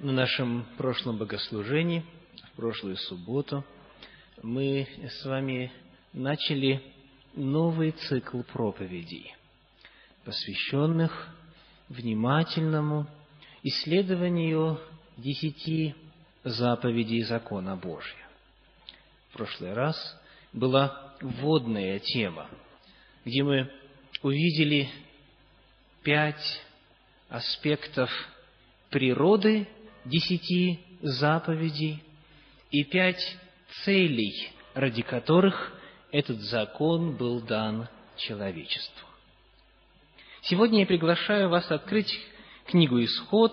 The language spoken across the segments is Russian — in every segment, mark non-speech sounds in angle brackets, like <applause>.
На нашем прошлом богослужении, в прошлую субботу, мы с вами начали новый цикл проповедей, посвященных внимательному исследованию десяти заповедей закона Божия. В прошлый раз была вводная тема, где мы увидели пять аспектов природы десяти заповедей и пять целей, ради которых этот закон был дан человечеству. Сегодня я приглашаю вас открыть книгу «Исход»,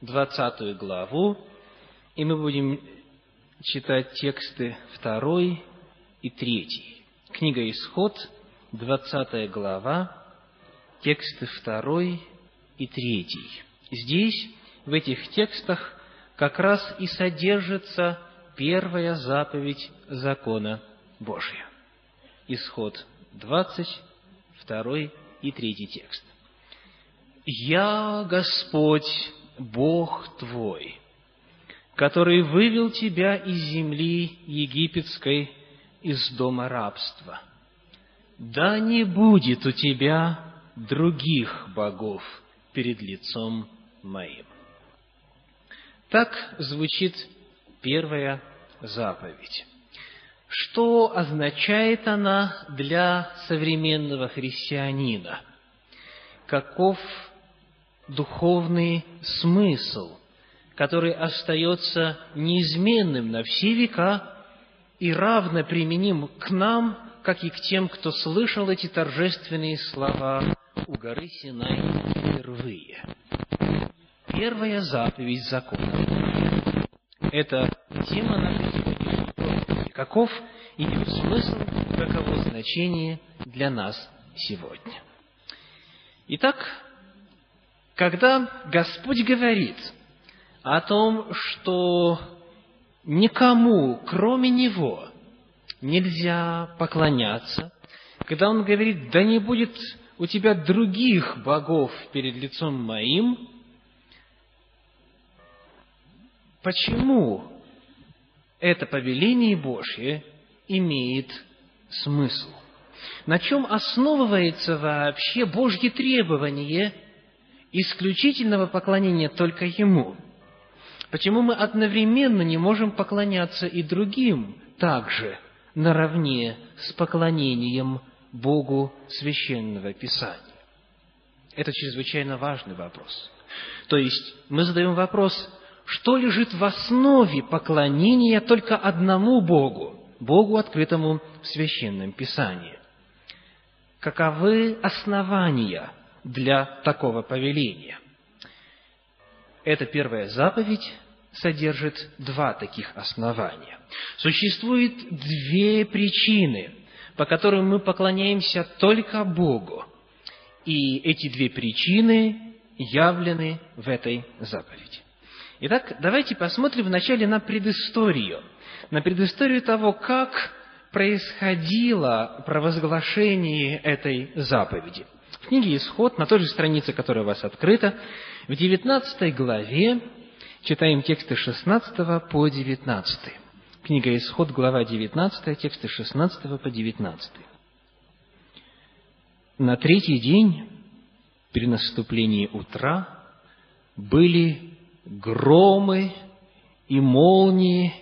20 главу, и мы будем читать тексты 2 и 3. Книга «Исход», 20 глава, тексты 2 и 3. Здесь, в этих текстах, как раз и содержится первая заповедь закона Божия. Исход 20, 2 и 3 текст. «Я Господь, Бог твой, который вывел тебя из земли египетской, из дома рабства. Да не будет у тебя других богов перед лицом моим». Так звучит первая заповедь. Что означает она для современного христианина? Каков духовный смысл, который остается неизменным на все века и равно применим к нам, как и к тем, кто слышал эти торжественные слова у горы Синай впервые. Первая заповедь закона. Это тема нашей сегодняшней проповеди. Каков ее смысл, каково значение для нас сегодня. Итак, когда Господь говорит о том, что никому, кроме Него, нельзя поклоняться, когда Он говорит, да не будет у тебя других богов перед лицом моим, почему это повеление Божье имеет смысл? На чем основывается вообще Божье требование исключительного поклонения только Ему? Почему мы одновременно не можем поклоняться и другим также наравне с поклонением Богу священного Писания? Это чрезвычайно важный вопрос. То есть мы задаем вопрос, что лежит в основе поклонения только одному Богу, Богу, открытому в Священном Писании. Каковы основания для такого повеления? Эта первая заповедь содержит два таких основания. Существует две причины, по которым мы поклоняемся только Богу. И эти две причины явлены в этой заповеди. Итак, давайте посмотрим вначале на предысторию, на предысторию того, как происходило провозглашение этой заповеди. В книге «Исход», на той же странице, которая у вас открыта, в 19 главе читаем тексты 16 по 19. Книга «Исход», глава 19, тексты 16 по 19. На третий день, при наступлении утра, были громы и молнии,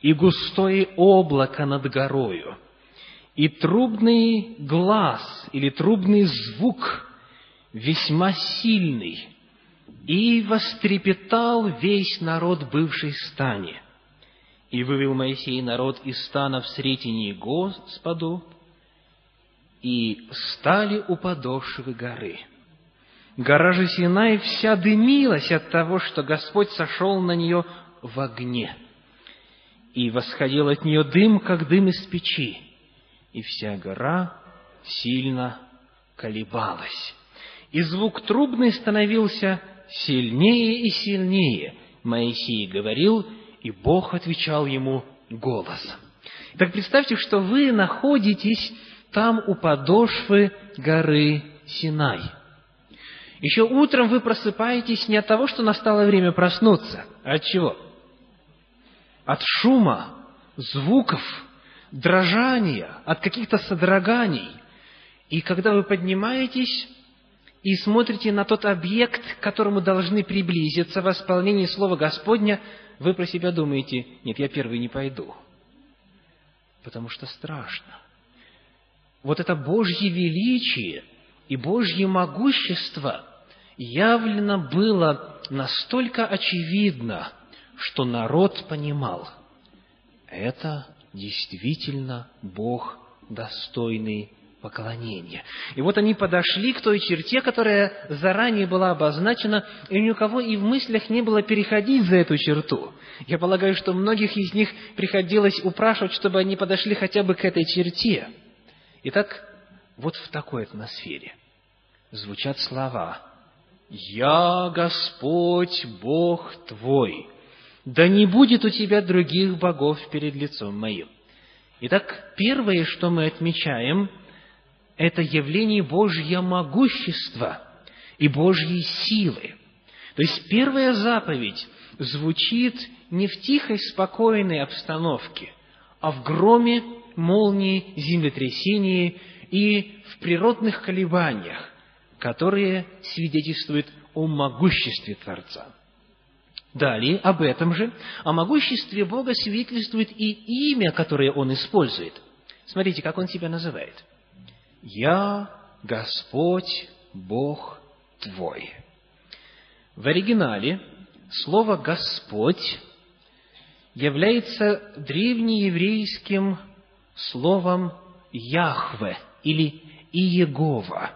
и густое облако над горою, и трубный глаз или трубный звук весьма сильный, и вострепетал весь народ, бывший в стане. И вывел Моисей народ из стана в сретении Господу, и стали у подошвы горы. Гора же Синай вся дымилась от того, что Господь сошел на нее в огне. И восходил от нее дым, как дым из печи. И вся гора сильно колебалась. И звук трубный становился сильнее и сильнее. Моисей говорил, и Бог отвечал ему голосом. Так представьте, что вы находитесь там у подошвы горы Синай – Еще утром вы просыпаетесь не от того, что настало время проснуться, а от чего? От шума, звуков, дрожания, от каких-то содроганий. И когда вы поднимаетесь и смотрите на тот объект, к которому должны приблизиться в исполнении Слова Господня, вы про себя думаете, нет, я первый не пойду, потому что страшно. Вот это Божье величие и Божье могущество явлено было настолько очевидно, что народ понимал, это действительно Бог достойный поклонения. И вот они подошли к той черте, которая заранее была обозначена, и ни у кого и в мыслях не было переходить за эту черту. Я полагаю, что многих из них приходилось упрашивать, чтобы они подошли хотя бы к этой черте. Итак, вот в такой атмосфере звучат слова «Я Господь Бог твой, да не будет у тебя других богов перед лицом моим». Итак, первое, что мы отмечаем – это явление Божьего могущества и Божьей силы. То есть первая заповедь звучит не в тихой, спокойной обстановке, а в громе, молнии, землетрясении и в природных колебаниях, которые свидетельствуют о могуществе Творца. Далее, об этом же, о могуществе Бога свидетельствует и имя, которое Он использует. Смотрите, как Он себя называет – «Я Господь Бог твой». В оригинале слово «Господь» является древнееврейским словом «Яхве» или «Иегова».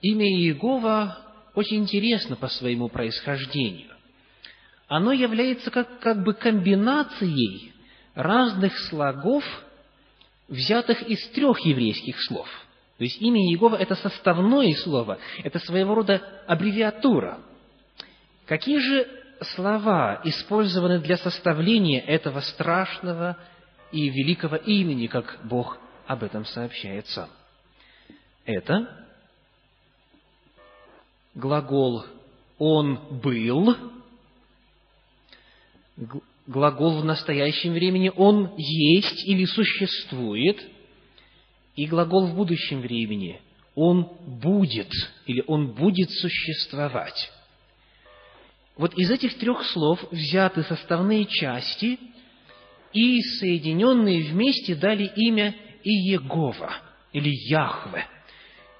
Имя Иегова очень интересно по своему происхождению. Оно является как, как бы комбинацией разных слогов – взятых из трех еврейских слов. То есть имя Иегова – это составное слово, это своего рода аббревиатура. Какие же слова использованы для составления этого страшного и великого имени, как Бог об этом сообщает сам? Это глагол «он был», глагол в настоящем времени «он есть» или «существует», и глагол в будущем времени «он будет» или «он будет существовать». Вот из этих трех слов взяты составные части и соединенные вместе дали имя Иегова или Яхве,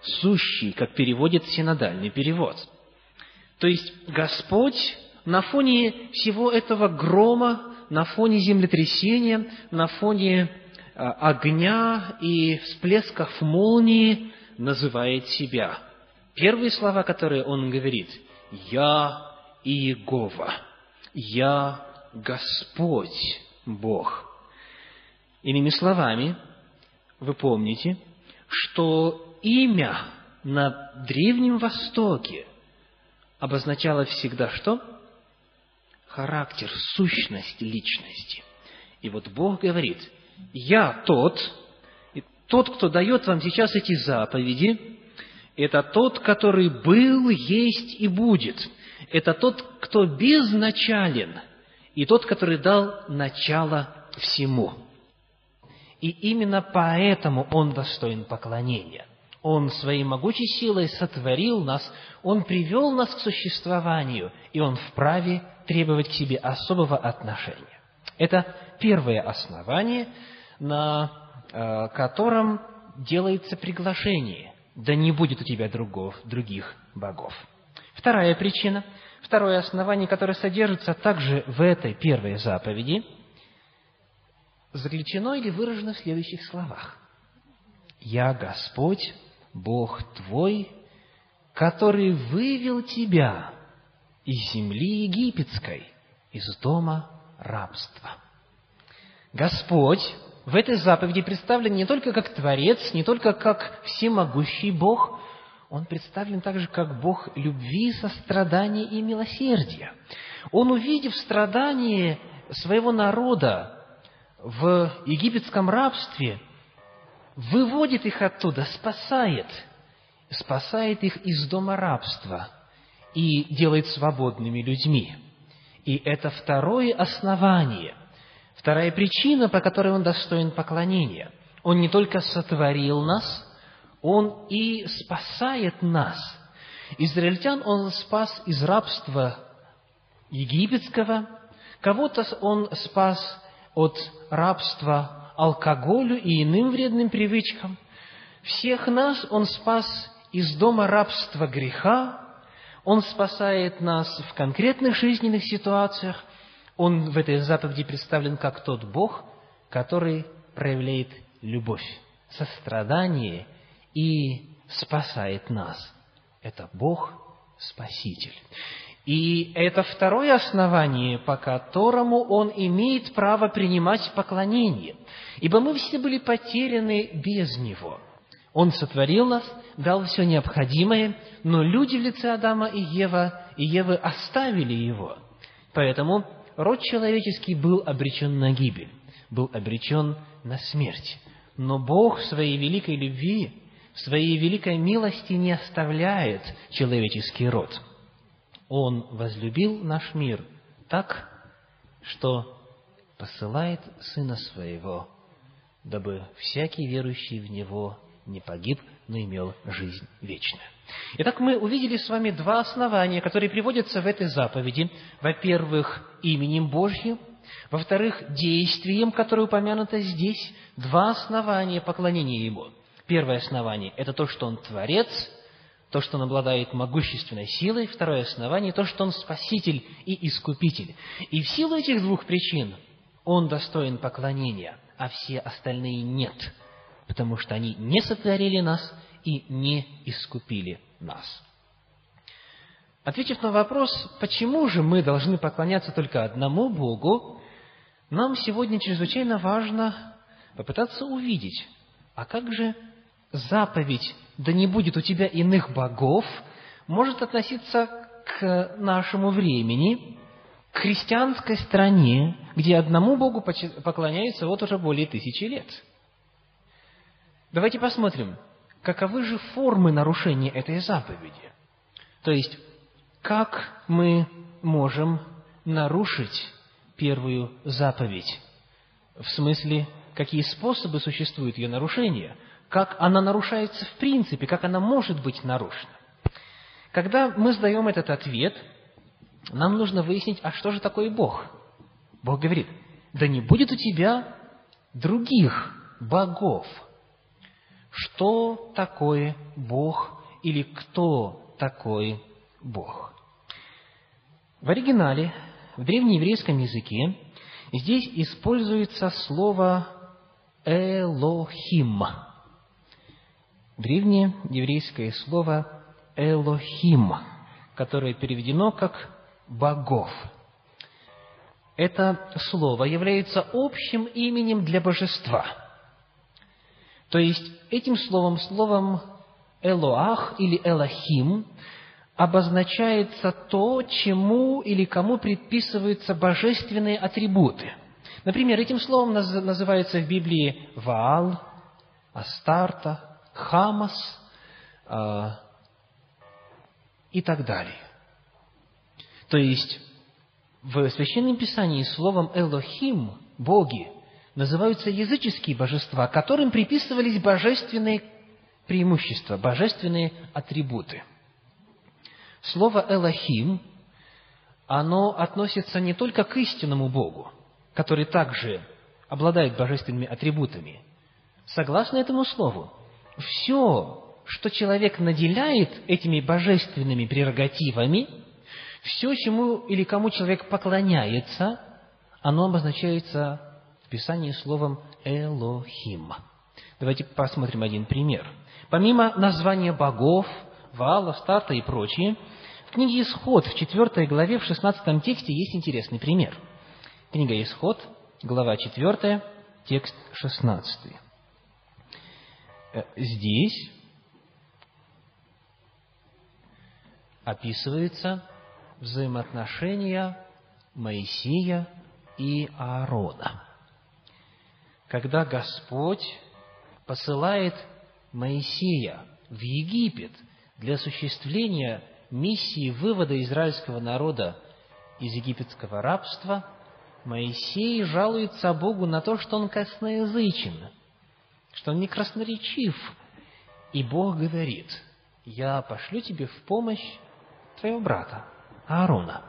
сущий, как переводит синодальный перевод. То есть Господь на фоне всего этого грома, на фоне землетрясения, на фоне а, огня и всплесков молнии называет себя. Первые слова, которые он говорит, «Я Иегова», «Я Господь Бог». Иными словами, вы помните, что имя на Древнем Востоке обозначало всегда что? характер, сущность личности. И вот Бог говорит, я тот, и тот, кто дает вам сейчас эти заповеди, это тот, который был, есть и будет. Это тот, кто безначален, и тот, который дал начало всему. И именно поэтому Он достоин поклонения. Он своей могучей силой сотворил нас, Он привел нас к существованию, и Он вправе требовать к себе особого отношения. Это первое основание, на э, котором делается приглашение. Да не будет у тебя другов, других богов. Вторая причина, второе основание, которое содержится также в этой первой заповеди, заключено или выражено в следующих словах. «Я Господь, Бог твой, который вывел тебя из земли египетской, из дома рабства. Господь в этой заповеди представлен не только как Творец, не только как всемогущий Бог, Он представлен также как Бог любви, сострадания и милосердия. Он, увидев страдания своего народа в египетском рабстве, выводит их оттуда, спасает спасает их из дома рабства и делает свободными людьми. И это второе основание, вторая причина, по которой Он достоин поклонения. Он не только сотворил нас, Он и спасает нас. Израильтян Он спас из рабства египетского, кого-то Он спас от рабства алкоголю и иным вредным привычкам. Всех нас Он спас из дома рабства греха, Он спасает нас в конкретных жизненных ситуациях. Он в этой заповеди представлен как тот Бог, который проявляет любовь, сострадание и спасает нас. Это Бог Спаситель. И это второе основание, по которому он имеет право принимать поклонение. Ибо мы все были потеряны без него. Он сотворил нас, дал все необходимое, но люди в лице Адама и Ева и Евы оставили его. Поэтому род человеческий был обречен на гибель, был обречен на смерть. Но Бог в своей великой любви, в своей великой милости не оставляет человеческий род. Он возлюбил наш мир так, что посылает Сына Своего, дабы всякий верующий в Него не погиб, но имел жизнь вечную. Итак, мы увидели с вами два основания, которые приводятся в этой заповеди. Во-первых, именем Божьим, во-вторых, действием, которое упомянуто здесь. Два основания поклонения Ему. Первое основание – это то, что Он Творец, то, что Он обладает могущественной силой. Второе основание – то, что Он Спаситель и Искупитель. И в силу этих двух причин Он достоин поклонения, а все остальные нет – потому что они не сотворили нас и не искупили нас. Ответив на вопрос, почему же мы должны поклоняться только одному Богу, нам сегодня чрезвычайно важно попытаться увидеть, а как же заповедь «да не будет у тебя иных богов» может относиться к нашему времени, к христианской стране, где одному Богу поклоняются вот уже более тысячи лет – Давайте посмотрим, каковы же формы нарушения этой заповеди. То есть, как мы можем нарушить первую заповедь? В смысле, какие способы существуют ее нарушения? Как она нарушается в принципе? Как она может быть нарушена? Когда мы задаем этот ответ, нам нужно выяснить, а что же такое Бог? Бог говорит, да не будет у тебя других богов – что такое Бог или кто такой Бог. В оригинале, в древнееврейском языке, здесь используется слово «элохим». Древнее еврейское слово «элохим», которое переведено как «богов». Это слово является общим именем для божества – то есть этим словом, словом Элоах или Элохим, обозначается то, чему или кому предписываются божественные атрибуты. Например, этим словом называется в Библии Ваал, Астарта, Хамас э, и так далее. То есть в Священном Писании словом Элохим, боги, называются языческие божества, которым приписывались божественные преимущества, божественные атрибуты. Слово «элохим», оно относится не только к истинному Богу, который также обладает божественными атрибутами. Согласно этому слову, все, что человек наделяет этими божественными прерогативами, все, чему или кому человек поклоняется, оно обозначается в Писании словом «Элохим». Давайте посмотрим один пример. Помимо названия богов, Ваала, Старта и прочие, в книге «Исход» в 4 главе, в 16 тексте есть интересный пример. Книга «Исход», глава 4, текст 16. Э, здесь описываются взаимоотношения Моисея и Аарона когда Господь посылает Моисея в Египет для осуществления миссии вывода израильского народа из египетского рабства, Моисей жалуется Богу на то, что он косноязычен, что он не красноречив. И Бог говорит, я пошлю тебе в помощь твоего брата Аарона.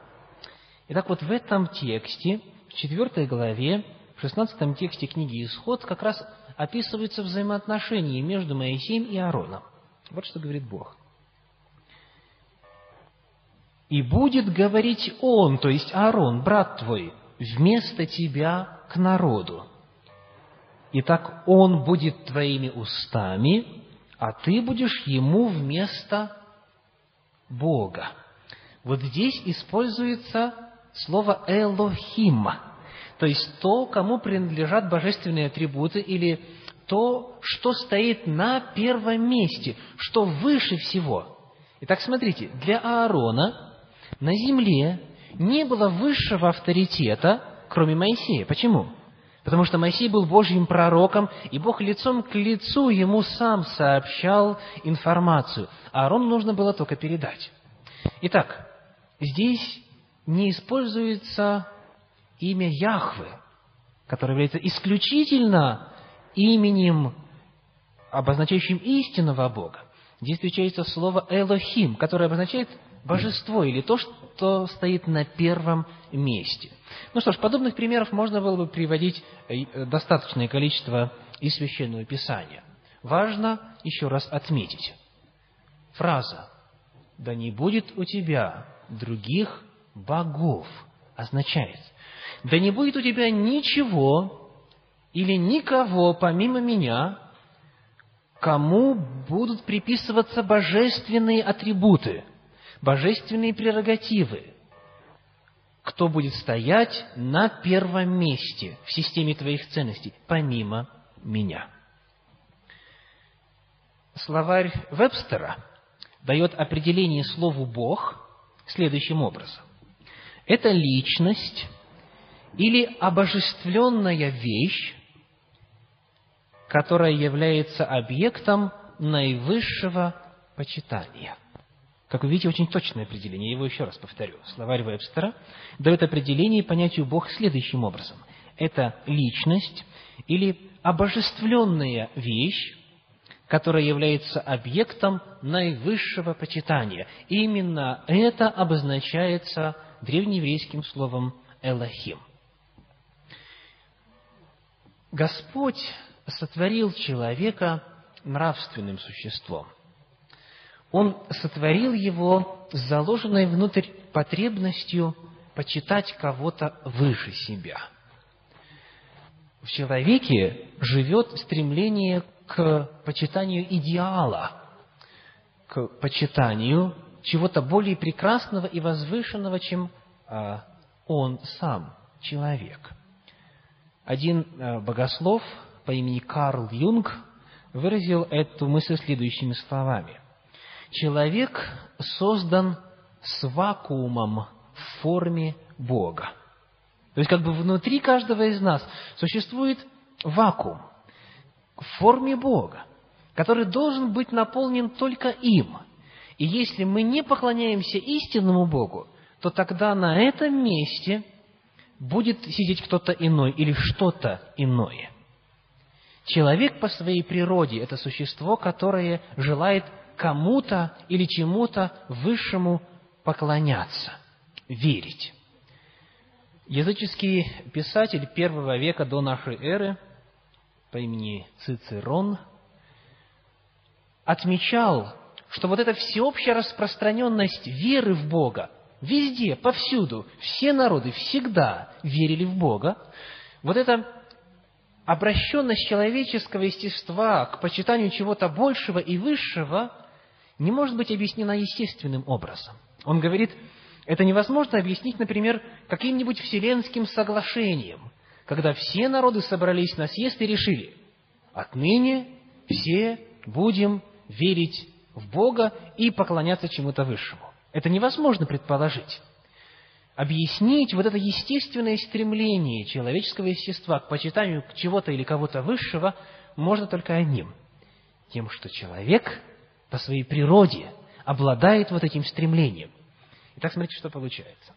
Итак, вот в этом тексте, в четвертой главе, в шестнадцатом тексте книги Исход как раз описываются взаимоотношения между Моисеем и Аароном. Вот что говорит Бог. «И будет говорить он, то есть Аарон, брат твой, вместо тебя к народу. Итак, он будет твоими устами, а ты будешь ему вместо Бога». Вот здесь используется слово «элохим», то есть то, кому принадлежат божественные атрибуты или то, что стоит на первом месте, что выше всего. Итак, смотрите, для Аарона на земле не было высшего авторитета, кроме Моисея. Почему? Потому что Моисей был Божьим пророком, и Бог лицом к лицу ему сам сообщал информацию. А Аарону нужно было только передать. Итак, здесь не используется имя Яхвы, которое является исключительно именем, обозначающим истинного Бога. Здесь встречается слово «элохим», которое обозначает божество или то, что стоит на первом месте. Ну что ж, подобных примеров можно было бы приводить э, достаточное количество из Священного Писания. Важно еще раз отметить. Фраза «Да не будет у тебя других богов» означает «Да не будет у тебя ничего или никого помимо меня, кому будут приписываться божественные атрибуты, божественные прерогативы, кто будет стоять на первом месте в системе твоих ценностей, помимо меня. Словарь Вебстера дает определение слову «Бог» следующим образом. Это личность или обожествленная вещь, которая является объектом наивысшего почитания – как вы видите, очень точное определение. Я его еще раз повторю. Словарь Вебстера дает определение понятию Бог следующим образом. Это личность или обожествленная вещь, которая является объектом наивысшего почитания. И именно это обозначается древнееврейским словом «элохим». Господь сотворил человека нравственным существом – он сотворил его с заложенной внутрь потребностью почитать кого-то выше себя. В человеке живет стремление к почитанию идеала, к почитанию чего-то более прекрасного и возвышенного, чем а, он сам, человек. Один а, богослов по имени Карл Юнг выразил эту мысль следующими словами – человек создан с вакуумом в форме Бога. То есть, как бы внутри каждого из нас существует вакуум в форме Бога, который должен быть наполнен только им. И если мы не поклоняемся истинному Богу, то тогда на этом месте будет сидеть кто-то иной или что-то иное. Человек по своей природе – это существо, которое желает кому-то или чему-то высшему поклоняться, верить. Языческий писатель первого века до нашей эры по имени Цицерон отмечал, что вот эта всеобщая распространенность веры в Бога, везде, повсюду, все народы всегда верили в Бога, вот эта обращенность человеческого естества к почитанию чего-то большего и высшего – не может быть объяснена естественным образом. Он говорит, это невозможно объяснить, например, каким-нибудь вселенским соглашением, когда все народы собрались на съезд и решили, отныне все будем верить в Бога и поклоняться чему-то высшему. Это невозможно предположить. Объяснить вот это естественное стремление человеческого естества к почитанию чего-то или кого-то высшего можно только одним. Тем, что человек по своей природе обладает вот этим стремлением. Итак, смотрите, что получается.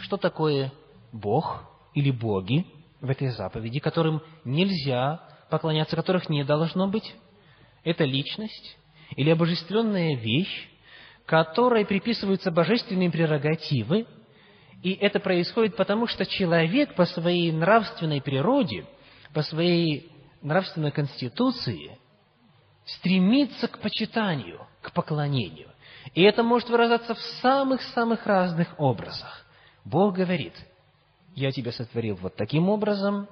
Что такое Бог или боги в этой заповеди, которым нельзя поклоняться, которых не должно быть? Это личность или обожествленная вещь, которой приписываются божественные прерогативы, и это происходит потому, что человек по своей нравственной природе, по своей нравственной конституции стремится к почитанию, к поклонению. И это может выражаться в самых-самых разных образах. Бог говорит, я тебя сотворил вот таким образом,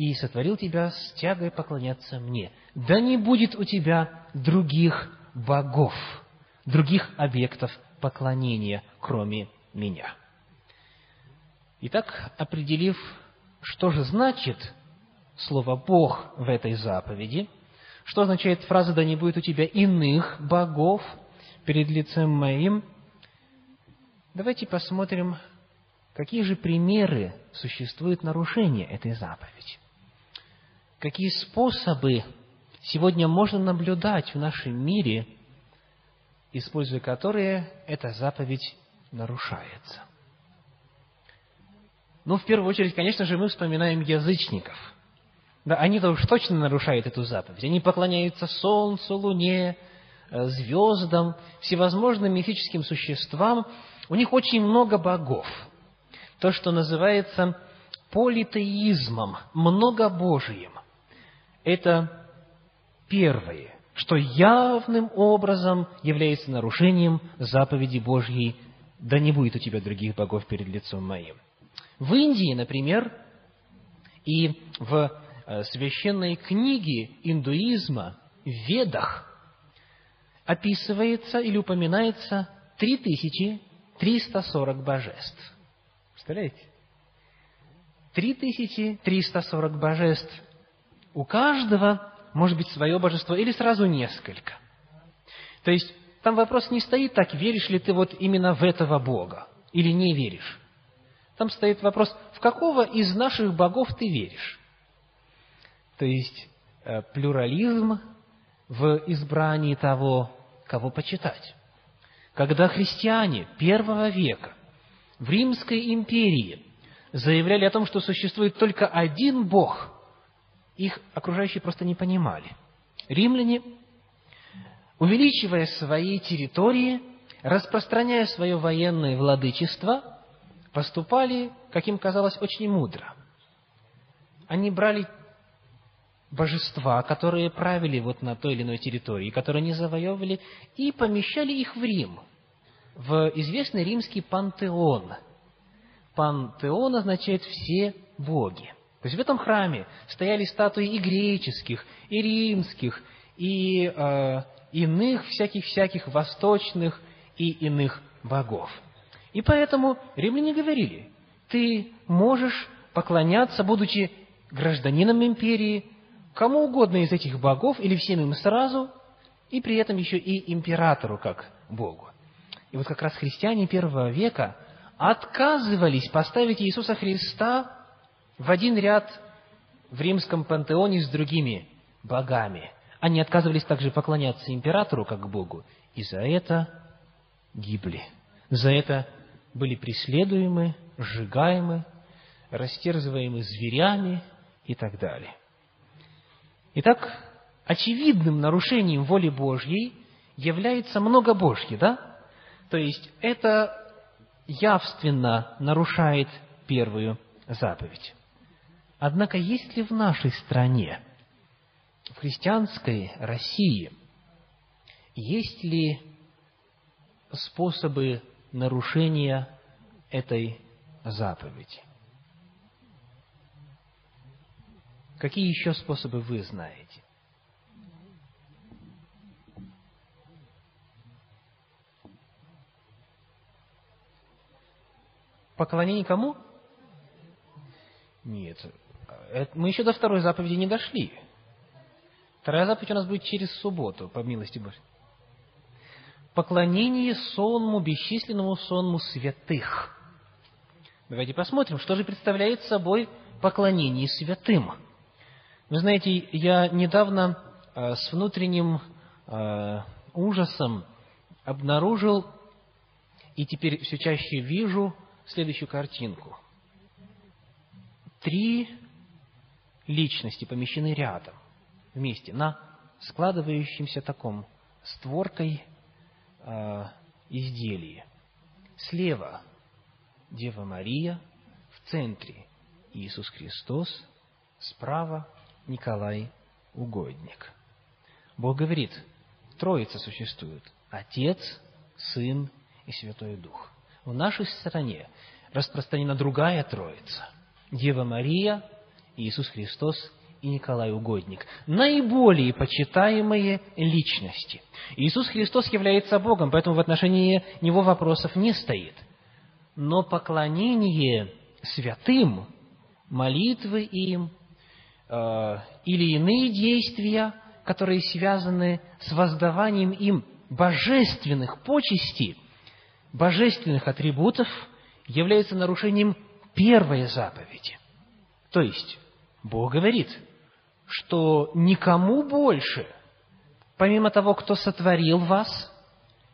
и сотворил тебя с тягой поклоняться мне. Да не будет у тебя других богов, других объектов поклонения, кроме меня. Итак, определив, что же значит слово «Бог» в этой заповеди, что означает фраза «да не будет у тебя иных богов перед лицем моим», давайте посмотрим, какие же примеры существуют нарушения этой заповеди. Какие способы сегодня можно наблюдать в нашем мире, используя которые эта заповедь нарушается. Ну, в первую очередь, конечно же, мы вспоминаем язычников. Да, они-то уж точно нарушают эту заповедь. Они поклоняются солнцу, луне, э, звездам, всевозможным мифическим существам. У них очень много богов. То, что называется политеизмом, многобожием. Это первое, что явным образом является нарушением заповеди Божьей «Да не будет у тебя других богов перед лицом моим». В Индии, например, и в священной книге индуизма, в Ведах, описывается или упоминается 3340 божеств. Представляете? 3340 божеств. У каждого может быть свое божество или сразу несколько. То есть, там вопрос не стоит так, веришь ли ты вот именно в этого Бога или не веришь. Там стоит вопрос, в какого из наших богов ты веришь? То есть, э, плюрализм в избрании того, кого почитать. Когда христиане первого века в Римской империи заявляли о том, что существует только один Бог, их окружающие просто не понимали. Римляне, увеличивая свои территории, распространяя свое военное владычество, поступали, как им казалось, очень мудро. Они брали божества, которые правили вот на той или иной территории, которые они завоевывали, и помещали их в Рим, в известный римский пантеон. Пантеон означает «все боги». То есть в этом храме стояли статуи и греческих, и римских, и э, иных всяких-всяких восточных и иных богов – и поэтому римляне говорили, ты можешь поклоняться, будучи гражданином империи, кому угодно из этих богов или всем им сразу, и при этом еще и императору как Богу. И вот как раз христиане первого века отказывались поставить Иисуса Христа в один ряд в римском пантеоне с другими богами. Они отказывались также поклоняться императору как Богу, и за это гибли. За это были преследуемы, сжигаемы, растерзываемы зверями и так далее. Итак, очевидным нарушением воли Божьей является многобожье, да? То есть это явственно нарушает первую заповедь. Однако есть ли в нашей стране, в христианской России, есть ли способы нарушения этой заповеди. Какие еще способы вы знаете? Поклонение кому? Нет. Это, мы еще до второй заповеди не дошли. Вторая заповедь у нас будет через субботу, по милости Божьей поклонение сонму, бесчисленному сонму святых. Давайте посмотрим, что же представляет собой поклонение святым. Вы знаете, я недавно э, с внутренним э, ужасом обнаружил и теперь все чаще вижу следующую картинку. Три личности помещены рядом, вместе, на складывающемся таком створкой э, изделии. Слева Дева Мария, в центре Иисус Христос, справа Николай Угодник. Бог говорит, Троица существует – Отец, Сын и Святой Дух. В нашей стране распространена другая Троица – Дева Мария, Иисус Христос и Николай Угодник. Наиболее почитаемые личности. Иисус Христос является Богом, поэтому в отношении Него вопросов не стоит. Но поклонение святым, молитвы им или иные действия, которые связаны с воздаванием им божественных почестей, божественных атрибутов, являются нарушением первой заповеди. То есть, Бог говорит – что никому больше, помимо того, кто сотворил вас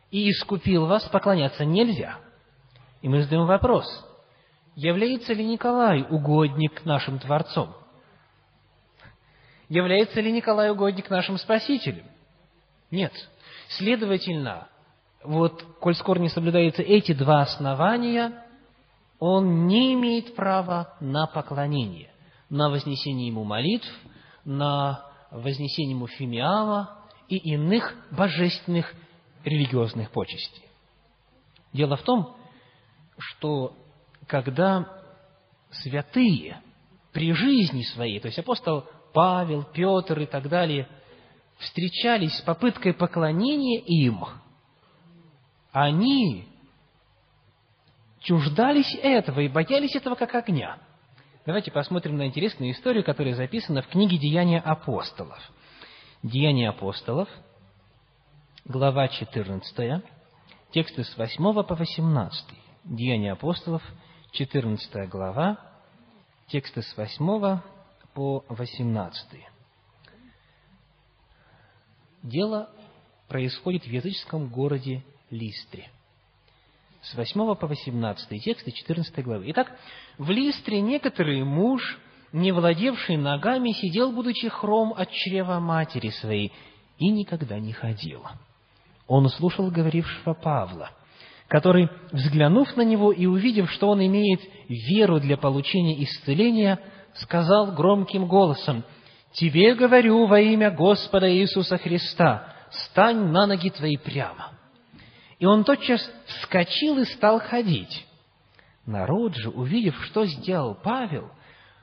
и искупил вас, поклоняться нельзя. И мы задаем вопрос, является ли Николай угодник нашим Творцом? Является ли Николай угодник нашим Спасителем? Нет. Следовательно, вот, коль скоро не соблюдаются эти два основания, он не имеет права на поклонение, на вознесение ему молитв – на вознесение ему фимиала и иных божественных религиозных почестей. Дело в том, что когда святые при жизни своей, то есть апостол Павел, Петр и так далее, встречались с попыткой поклонения им, они чуждались этого и боялись этого как огня. Давайте посмотрим на интересную историю, которая записана в книге «Деяния апостолов». «Деяния апостолов», глава 14, тексты с 8 по 18. «Деяния апостолов», 14 глава, тексты с 8 по 18. Дело происходит в языческом городе Листре с 8 по 18 тексты 14 главы. Итак, в Листре некоторый муж, не владевший ногами, сидел, будучи хром от чрева матери своей, и никогда не ходил. Он слушал говорившего Павла, который, взглянув на него и увидев, что он имеет веру для получения исцеления, сказал громким голосом, «Тебе говорю во имя Господа Иисуса Христа, стань на ноги твои прямо». И он тотчас вскочил и стал ходить. Народ же, увидев, что сделал Павел,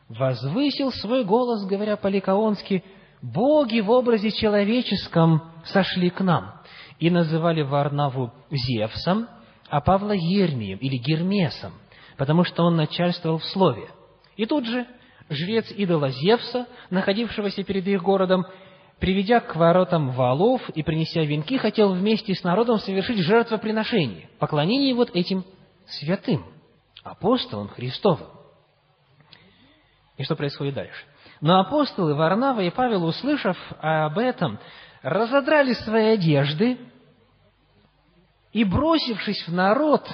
возвысил свой голос, говоря по-ликаонски, «Боги в образе человеческом сошли к нам» и называли Варнаву Зевсом, а Павла Ермием или Гермесом, потому что он начальствовал в слове. И тут же жрец идола Зевса, находившегося перед их городом, приведя к воротам валов и принеся венки, хотел вместе с народом совершить жертвоприношение, поклонение вот этим святым, апостолам Христовым. И что происходит дальше? Но апостолы Варнава и Павел, услышав об этом, разодрали свои одежды и, бросившись в народ,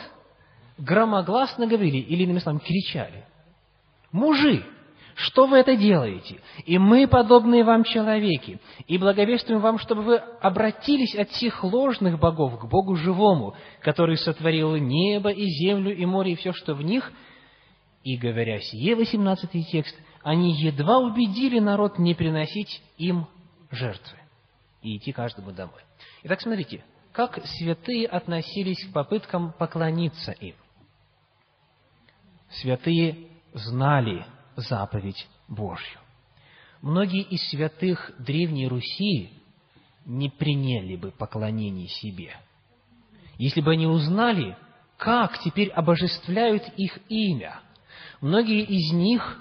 громогласно говорили, или иными словами, кричали, «Мужи, что вы это делаете? И мы, подобные вам человеки, и благовествуем вам, чтобы вы обратились от всех ложных богов к Богу живому, который сотворил небо и землю и море и все, что в них. И, говоря сие, 18 текст, они едва убедили народ не приносить им жертвы и идти каждому домой. Итак, смотрите, как святые относились к попыткам поклониться им. Святые знали заповедь Божью. Многие из святых Древней Руси не приняли бы поклонение себе, если бы они узнали, как теперь обожествляют их имя. Многие из них,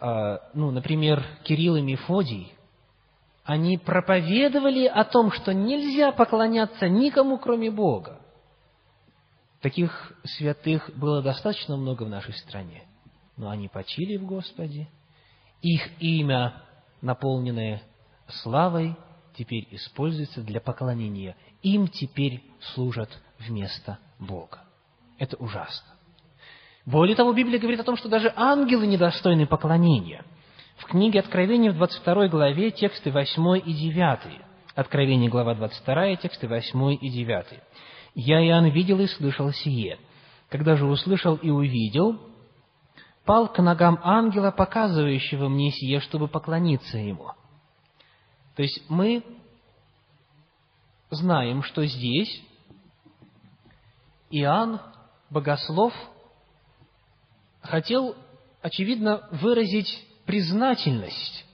а, ну, например, Кирилл и Мефодий, они проповедовали о том, что нельзя поклоняться никому, кроме Бога. Таких святых было достаточно много в нашей стране но они почили в Господе. Их имя, наполненное славой теперь используется для поклонения. Им теперь служат вместо Бога. Это ужасно. Более того, Библия говорит о том, что даже ангелы недостойны поклонения. В книге Откровения в 22 главе тексты 8 и 9. Откровение, глава 22, тексты 8 и 9. «Я, Иоанн, видел и слышал сие. Когда же услышал и увидел, пал к ногам ангела, показывающего мне сие, чтобы поклониться ему». То есть мы знаем, что здесь Иоанн, богослов, хотел, очевидно, выразить признательность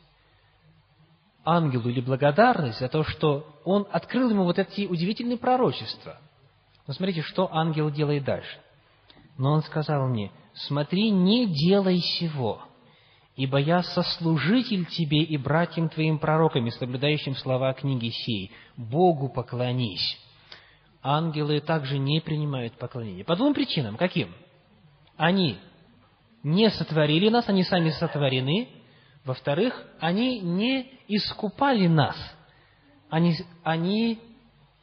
ангелу или благодарность за то, что он открыл ему вот эти удивительные пророчества. Но смотрите, что ангел делает дальше. Но он сказал мне, смотри, не делай сего, ибо я сослужитель тебе и братьям твоим пророками, соблюдающим слова книги сей. Богу поклонись. Ангелы также не принимают поклонение. По двум причинам. Каким? Они не сотворили нас, они сами сотворены. Во-вторых, они не искупали нас. Они, они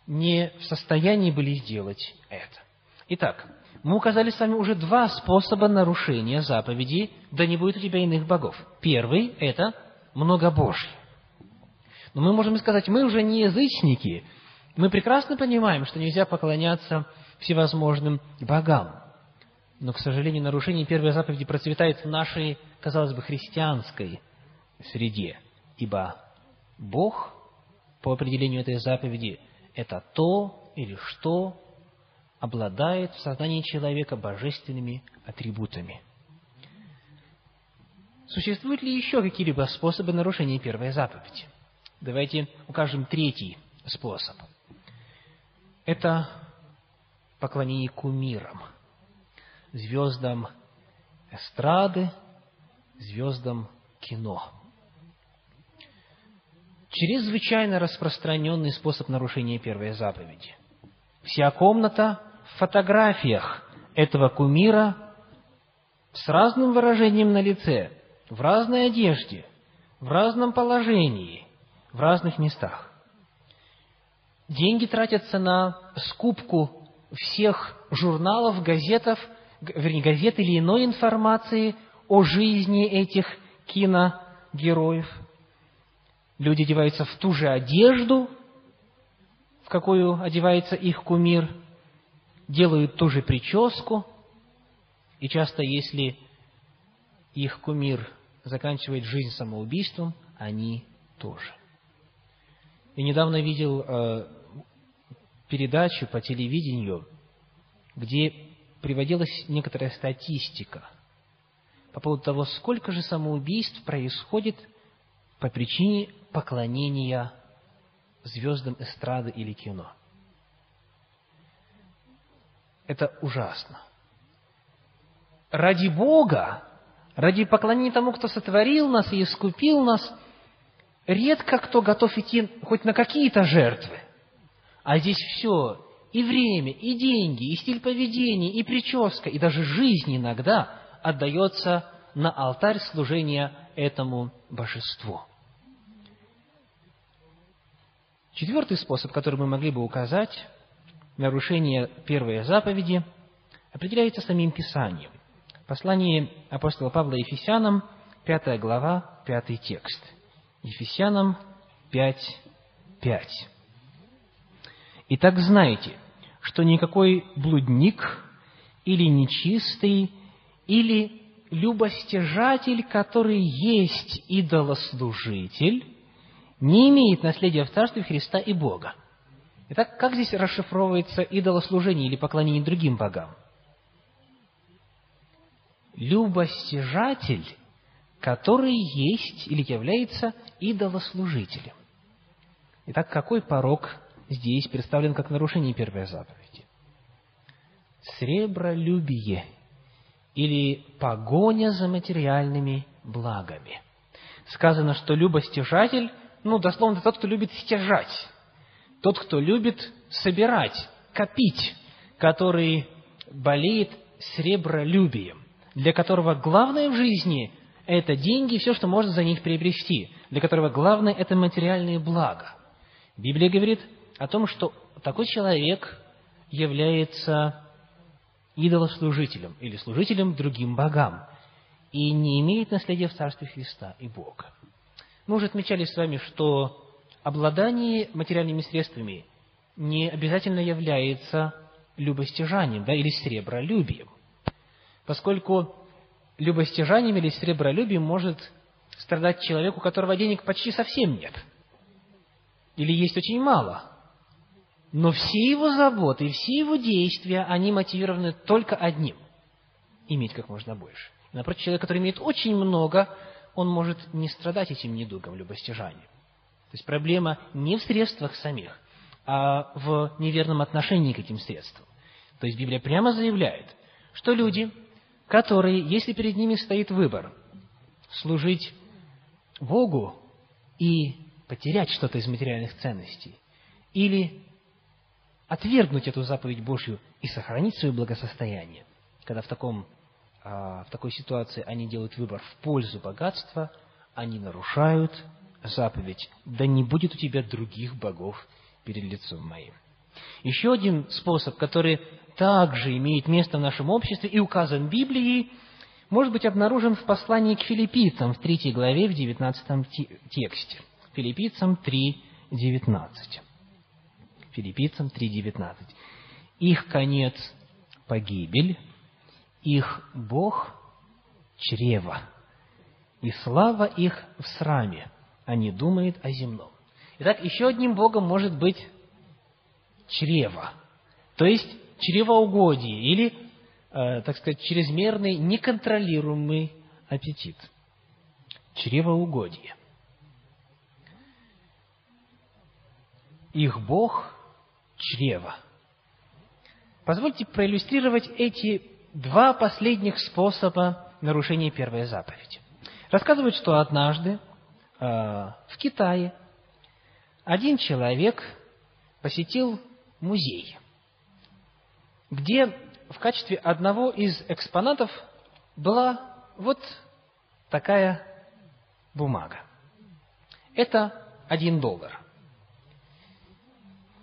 не в состоянии были сделать это. Итак, мы указали с вами уже два способа нарушения заповеди «Да не будет у тебя иных богов». Первый – это многобожие. Но мы можем сказать, мы уже не язычники, мы прекрасно понимаем, что нельзя поклоняться всевозможным богам. Но, к сожалению, нарушение первой заповеди процветает в нашей, казалось бы, христианской среде. Ибо Бог, по определению этой заповеди, это то или что обладает в сознании человека божественными атрибутами. Существуют ли еще какие-либо способы нарушения первой заповеди? Давайте укажем третий способ. Это поклонение кумирам – звездам эстрады, звездам кино. Чрезвычайно распространенный способ нарушения первой заповеди. Вся комната фотографиях этого кумира с разным выражением на лице, в разной одежде, в разном положении, в разных местах. Деньги тратятся на скупку всех журналов, газетов – вернее, газет или иной информации о жизни этих киногероев. Люди одеваются в ту же одежду, в какую одевается их кумир, делают ту же прическу, и часто, если их кумир заканчивает жизнь самоубийством, они тоже. Я недавно видел э, передачу по телевидению, где приводилась некоторая статистика по поводу того, сколько же самоубийств происходит по причине поклонения звездам эстрады или кино. Это ужасно. Ради Бога, ради поклонения тому, кто сотворил нас и искупил нас, редко кто готов идти хоть на какие-то жертвы. А здесь все и время, и деньги, и стиль поведения, и прическа, и даже жизнь иногда отдается на алтарь служения этому божеству. Четвертый способ, который мы могли бы указать, нарушение первой заповеди, определяется самим Писанием. Послание апостола Павла Ефесянам, 5 глава, 5 текст. Ефесянам 5, 5. Итак, знаете, что никакой блудник или нечистый, или любостяжатель, который есть идолослужитель, не имеет наследия в Царстве Христа и Бога. Итак, как здесь расшифровывается идолослужение или поклонение другим богам? Любостяжатель, который есть или является идолослужителем. Итак, какой порог здесь представлен как нарушение первой заповеди. Сребролюбие или погоня за материальными благами. Сказано, что любостяжатель, ну, дословно, тот, кто любит стяжать, тот, кто любит собирать, копить, который болеет сребролюбием, для которого главное в жизни – это деньги и все, что можно за них приобрести, для которого главное – это материальные блага. Библия говорит о том, что такой человек является идолослужителем или служителем другим богам и не имеет наследия в Царстве Христа и Бога. Мы уже отмечали с вами, что обладание материальными средствами не обязательно является любостяжанием да, или сребролюбием, поскольку любостяжанием или сребролюбием может страдать человек, у которого денег почти совсем нет, или есть очень мало, но все его заботы все его действия, они мотивированы только одним – иметь как можно больше. напротив, человек, который имеет очень много, он может не страдать этим недугом любостяжания. То есть проблема не в средствах самих, а в неверном отношении к этим средствам. То есть Библия прямо заявляет, что люди, которые, если перед ними стоит выбор, служить Богу и потерять что-то из материальных ценностей, или отвергнуть эту заповедь Божью и сохранить свое благосостояние, когда в, таком, а, в такой ситуации они делают выбор в пользу богатства, они нарушают заповедь «Да не будет у тебя других богов перед лицом моим». Еще один способ, который также имеет место в нашем обществе и указан Библией, может быть обнаружен в послании к филиппийцам в 3 главе, в 19 тексте. Филиппийцам 3, 19. Филиппийцам 3.19. Их конец – погибель, их Бог – чрево, и слава их в сраме, а не думает о земном. Итак, еще одним Богом может быть чрево, то есть чревоугодие или, э, так сказать, чрезмерный неконтролируемый аппетит. Чревоугодие. Их Бог чрева. Позвольте проиллюстрировать эти два последних способа нарушения первой заповеди. Рассказывают, что однажды в Китае один человек посетил музей, где в качестве одного из экспонатов была вот такая бумага. Это один доллар.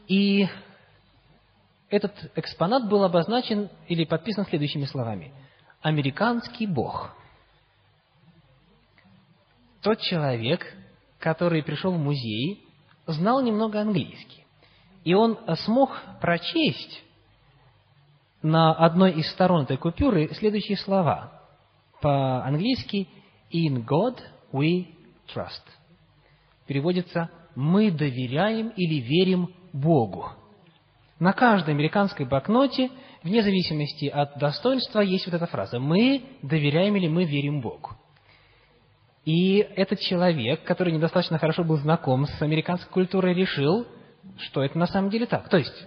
И этот экспонат был обозначен или подписан следующими словами. «Американский бог». Тот человек, который пришел в музей, знал немного английский. И он смог прочесть на одной из сторон этой купюры следующие слова. По-английски «In God we trust». Переводится «Мы доверяем или верим Богу». На каждой американской банкноте, вне зависимости от достоинства, есть вот эта фраза «Мы доверяем или мы верим Богу». И этот человек, который недостаточно хорошо был знаком с американской культурой, решил, что это на самом деле так. То есть,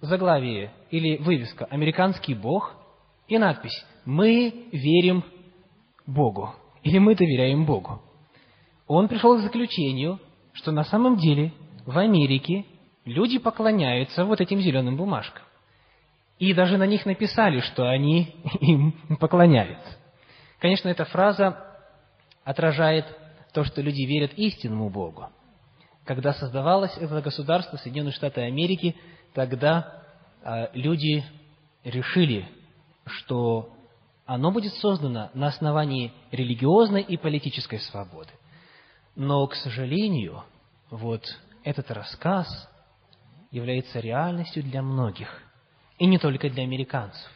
заглавие или вывеска «Американский Бог» и надпись «Мы верим Богу» или «Мы доверяем Богу». Он пришел к заключению, что на самом деле в Америке люди поклоняются вот этим зеленым бумажкам. И даже на них написали, что они <laughs> им поклоняются. Конечно, эта фраза отражает то, что люди верят истинному Богу. Когда создавалось это государство, Соединенные Штаты Америки, тогда э, люди решили, что оно будет создано на основании религиозной и политической свободы. Но, к сожалению, вот этот рассказ является реальностью для многих, и не только для американцев.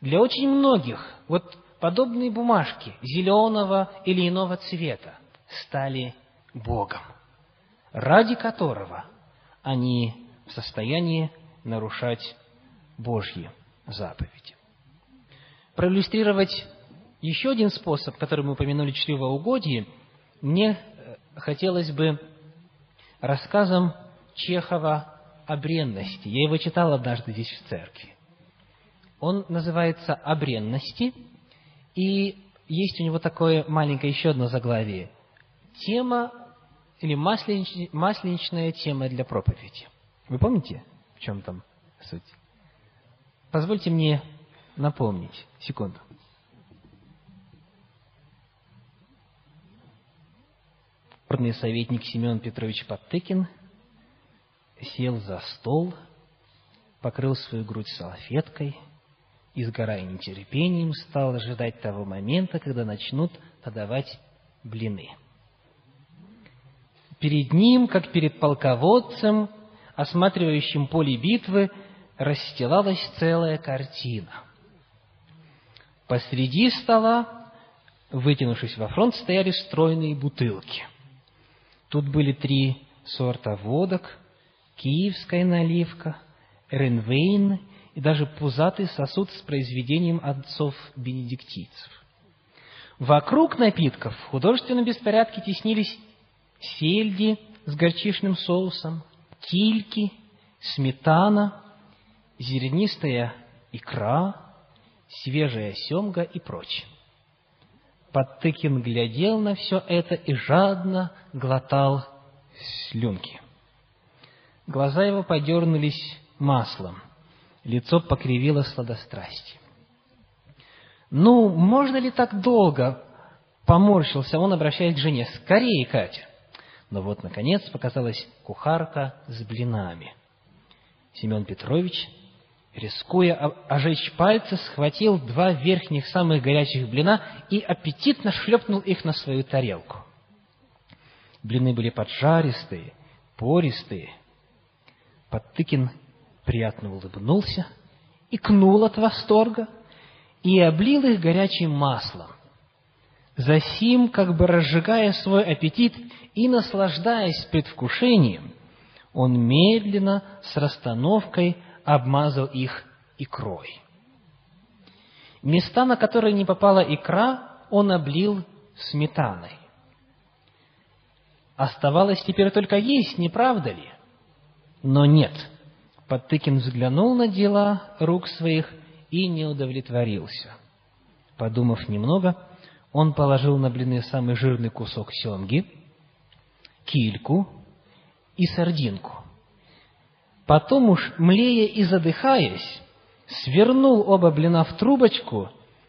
Для очень многих вот подобные бумажки зеленого или иного цвета стали Богом, ради которого они в состоянии нарушать Божьи заповеди. Проиллюстрировать еще один способ, который мы упомянули, чревоугодие, мне э, хотелось бы рассказом Чехова о бренности. Я его читал однажды здесь в церкви. Он называется «О бренности», и есть у него такое маленькое еще одно заглавие. Тема или масленич, масленичная тема для проповеди. Вы помните, в чем там суть? Позвольте мне напомнить. Секунду. Горный советник Семен Петрович Подтыкин – сел за стол, покрыл свою грудь салфеткой и, сгорая нетерпением, стал ожидать того момента, когда начнут подавать блины. Перед ним, как перед полководцем, осматривающим поле битвы, расстилалась целая картина. Посреди стола, вытянувшись во фронт, стояли стройные бутылки. Тут были три сорта водок, киевская наливка, ренвейн и даже пузатый сосуд с произведением отцов-бенедиктийцев. Вокруг напитков в художественном беспорядке теснились сельди с горчичным соусом, кильки, сметана, зернистая икра, свежая семга и прочее. Подтыкин глядел на все это и жадно глотал слюнки. Глаза его подернулись маслом, лицо покривило сладострастие. Ну, можно ли так долго? Поморщился он, обращаясь к жене. Скорее, Катя. Но вот, наконец, показалась кухарка с блинами. Семен Петрович, рискуя ожечь пальцы, схватил два верхних самых горячих блина и аппетитно шлепнул их на свою тарелку. Блины были поджаристые, пористые. Подтыкин приятно улыбнулся, и кнул от восторга и облил их горячим маслом. Засим, как бы разжигая свой аппетит и наслаждаясь предвкушением, он медленно, с расстановкой, обмазал их икрой. Места, на которые не попала икра, он облил сметаной. Оставалось теперь только есть, не правда ли? Но нет. Подтыкин взглянул на дела рук своих и не удовлетворился. Подумав немного, он положил на блины самый жирный кусок семги, кильку и сардинку. Потом уж, млея и задыхаясь, свернул оба блина в трубочку,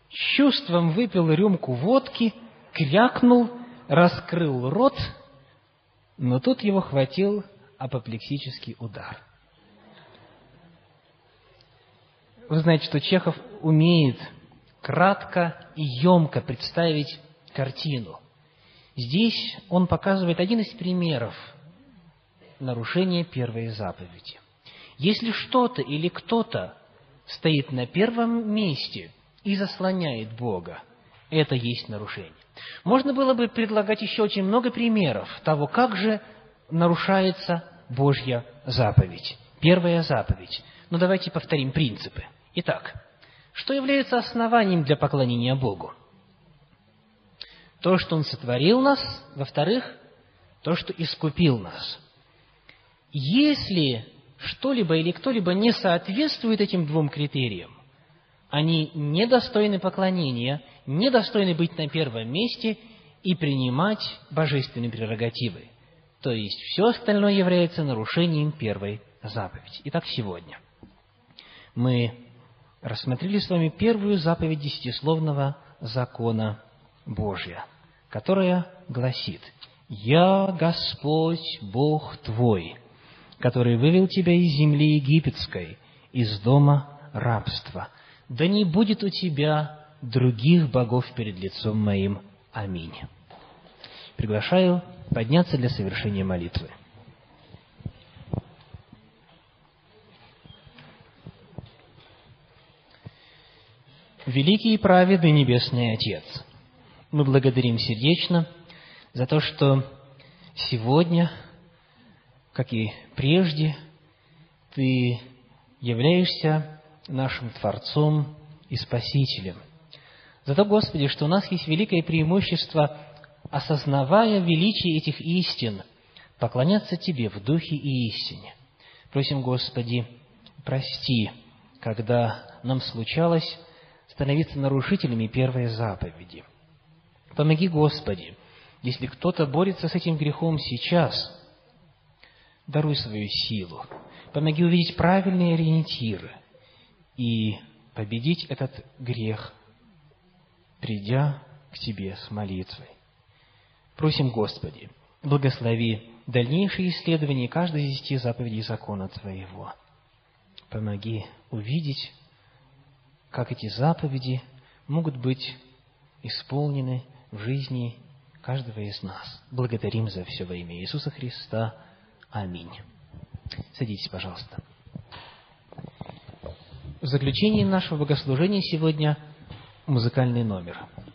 чувством выпил рюмку водки, крякнул, раскрыл рот, но тут его хватил апоплексический удар. Вы знаете, что Чехов умеет кратко и емко представить картину. Здесь он показывает один из примеров нарушения первой заповеди. Если что-то или кто-то стоит на первом месте и заслоняет Бога, это есть нарушение. Можно было бы предлагать еще очень много примеров того, как же нарушается Божья заповедь, первая заповедь. Но давайте повторим принципы. Итак, что является основанием для поклонения Богу? То, что Он сотворил нас, во-вторых, то, что искупил нас. Если что-либо или кто-либо не соответствует этим двум критериям, они недостойны поклонения, недостойны быть на первом месте и принимать божественные прерогативы. То есть все остальное является нарушением первой заповеди. Итак, сегодня мы рассмотрели с вами первую заповедь десятисловного закона Божия, которая гласит «Я Господь Бог твой, который вывел тебя из земли египетской, из дома рабства. Да не будет у тебя других богов перед лицом моим. Аминь». Приглашаю подняться для совершения молитвы. Великий и праведный Небесный Отец, мы благодарим сердечно за то, что сегодня, как и прежде, Ты являешься нашим Творцом и Спасителем. За то, Господи, что у нас есть великое преимущество, осознавая величие этих истин, поклоняться Тебе в духе и истине. Просим, Господи, прости, когда нам случалось становиться нарушителями первой заповеди. Помоги, Господи, если кто-то борется с этим грехом сейчас, даруй свою силу. Помоги увидеть правильные ориентиры и победить этот грех, придя к Тебе с молитвой. Просим, Господи, благослови дальнейшее исследование каждой из десяти заповедей закона Твоего. Помоги увидеть, как эти заповеди могут быть исполнены в жизни каждого из нас. Благодарим за все во имя Иисуса Христа. Аминь. Садитесь, пожалуйста. В заключении нашего богослужения сегодня музыкальный номер –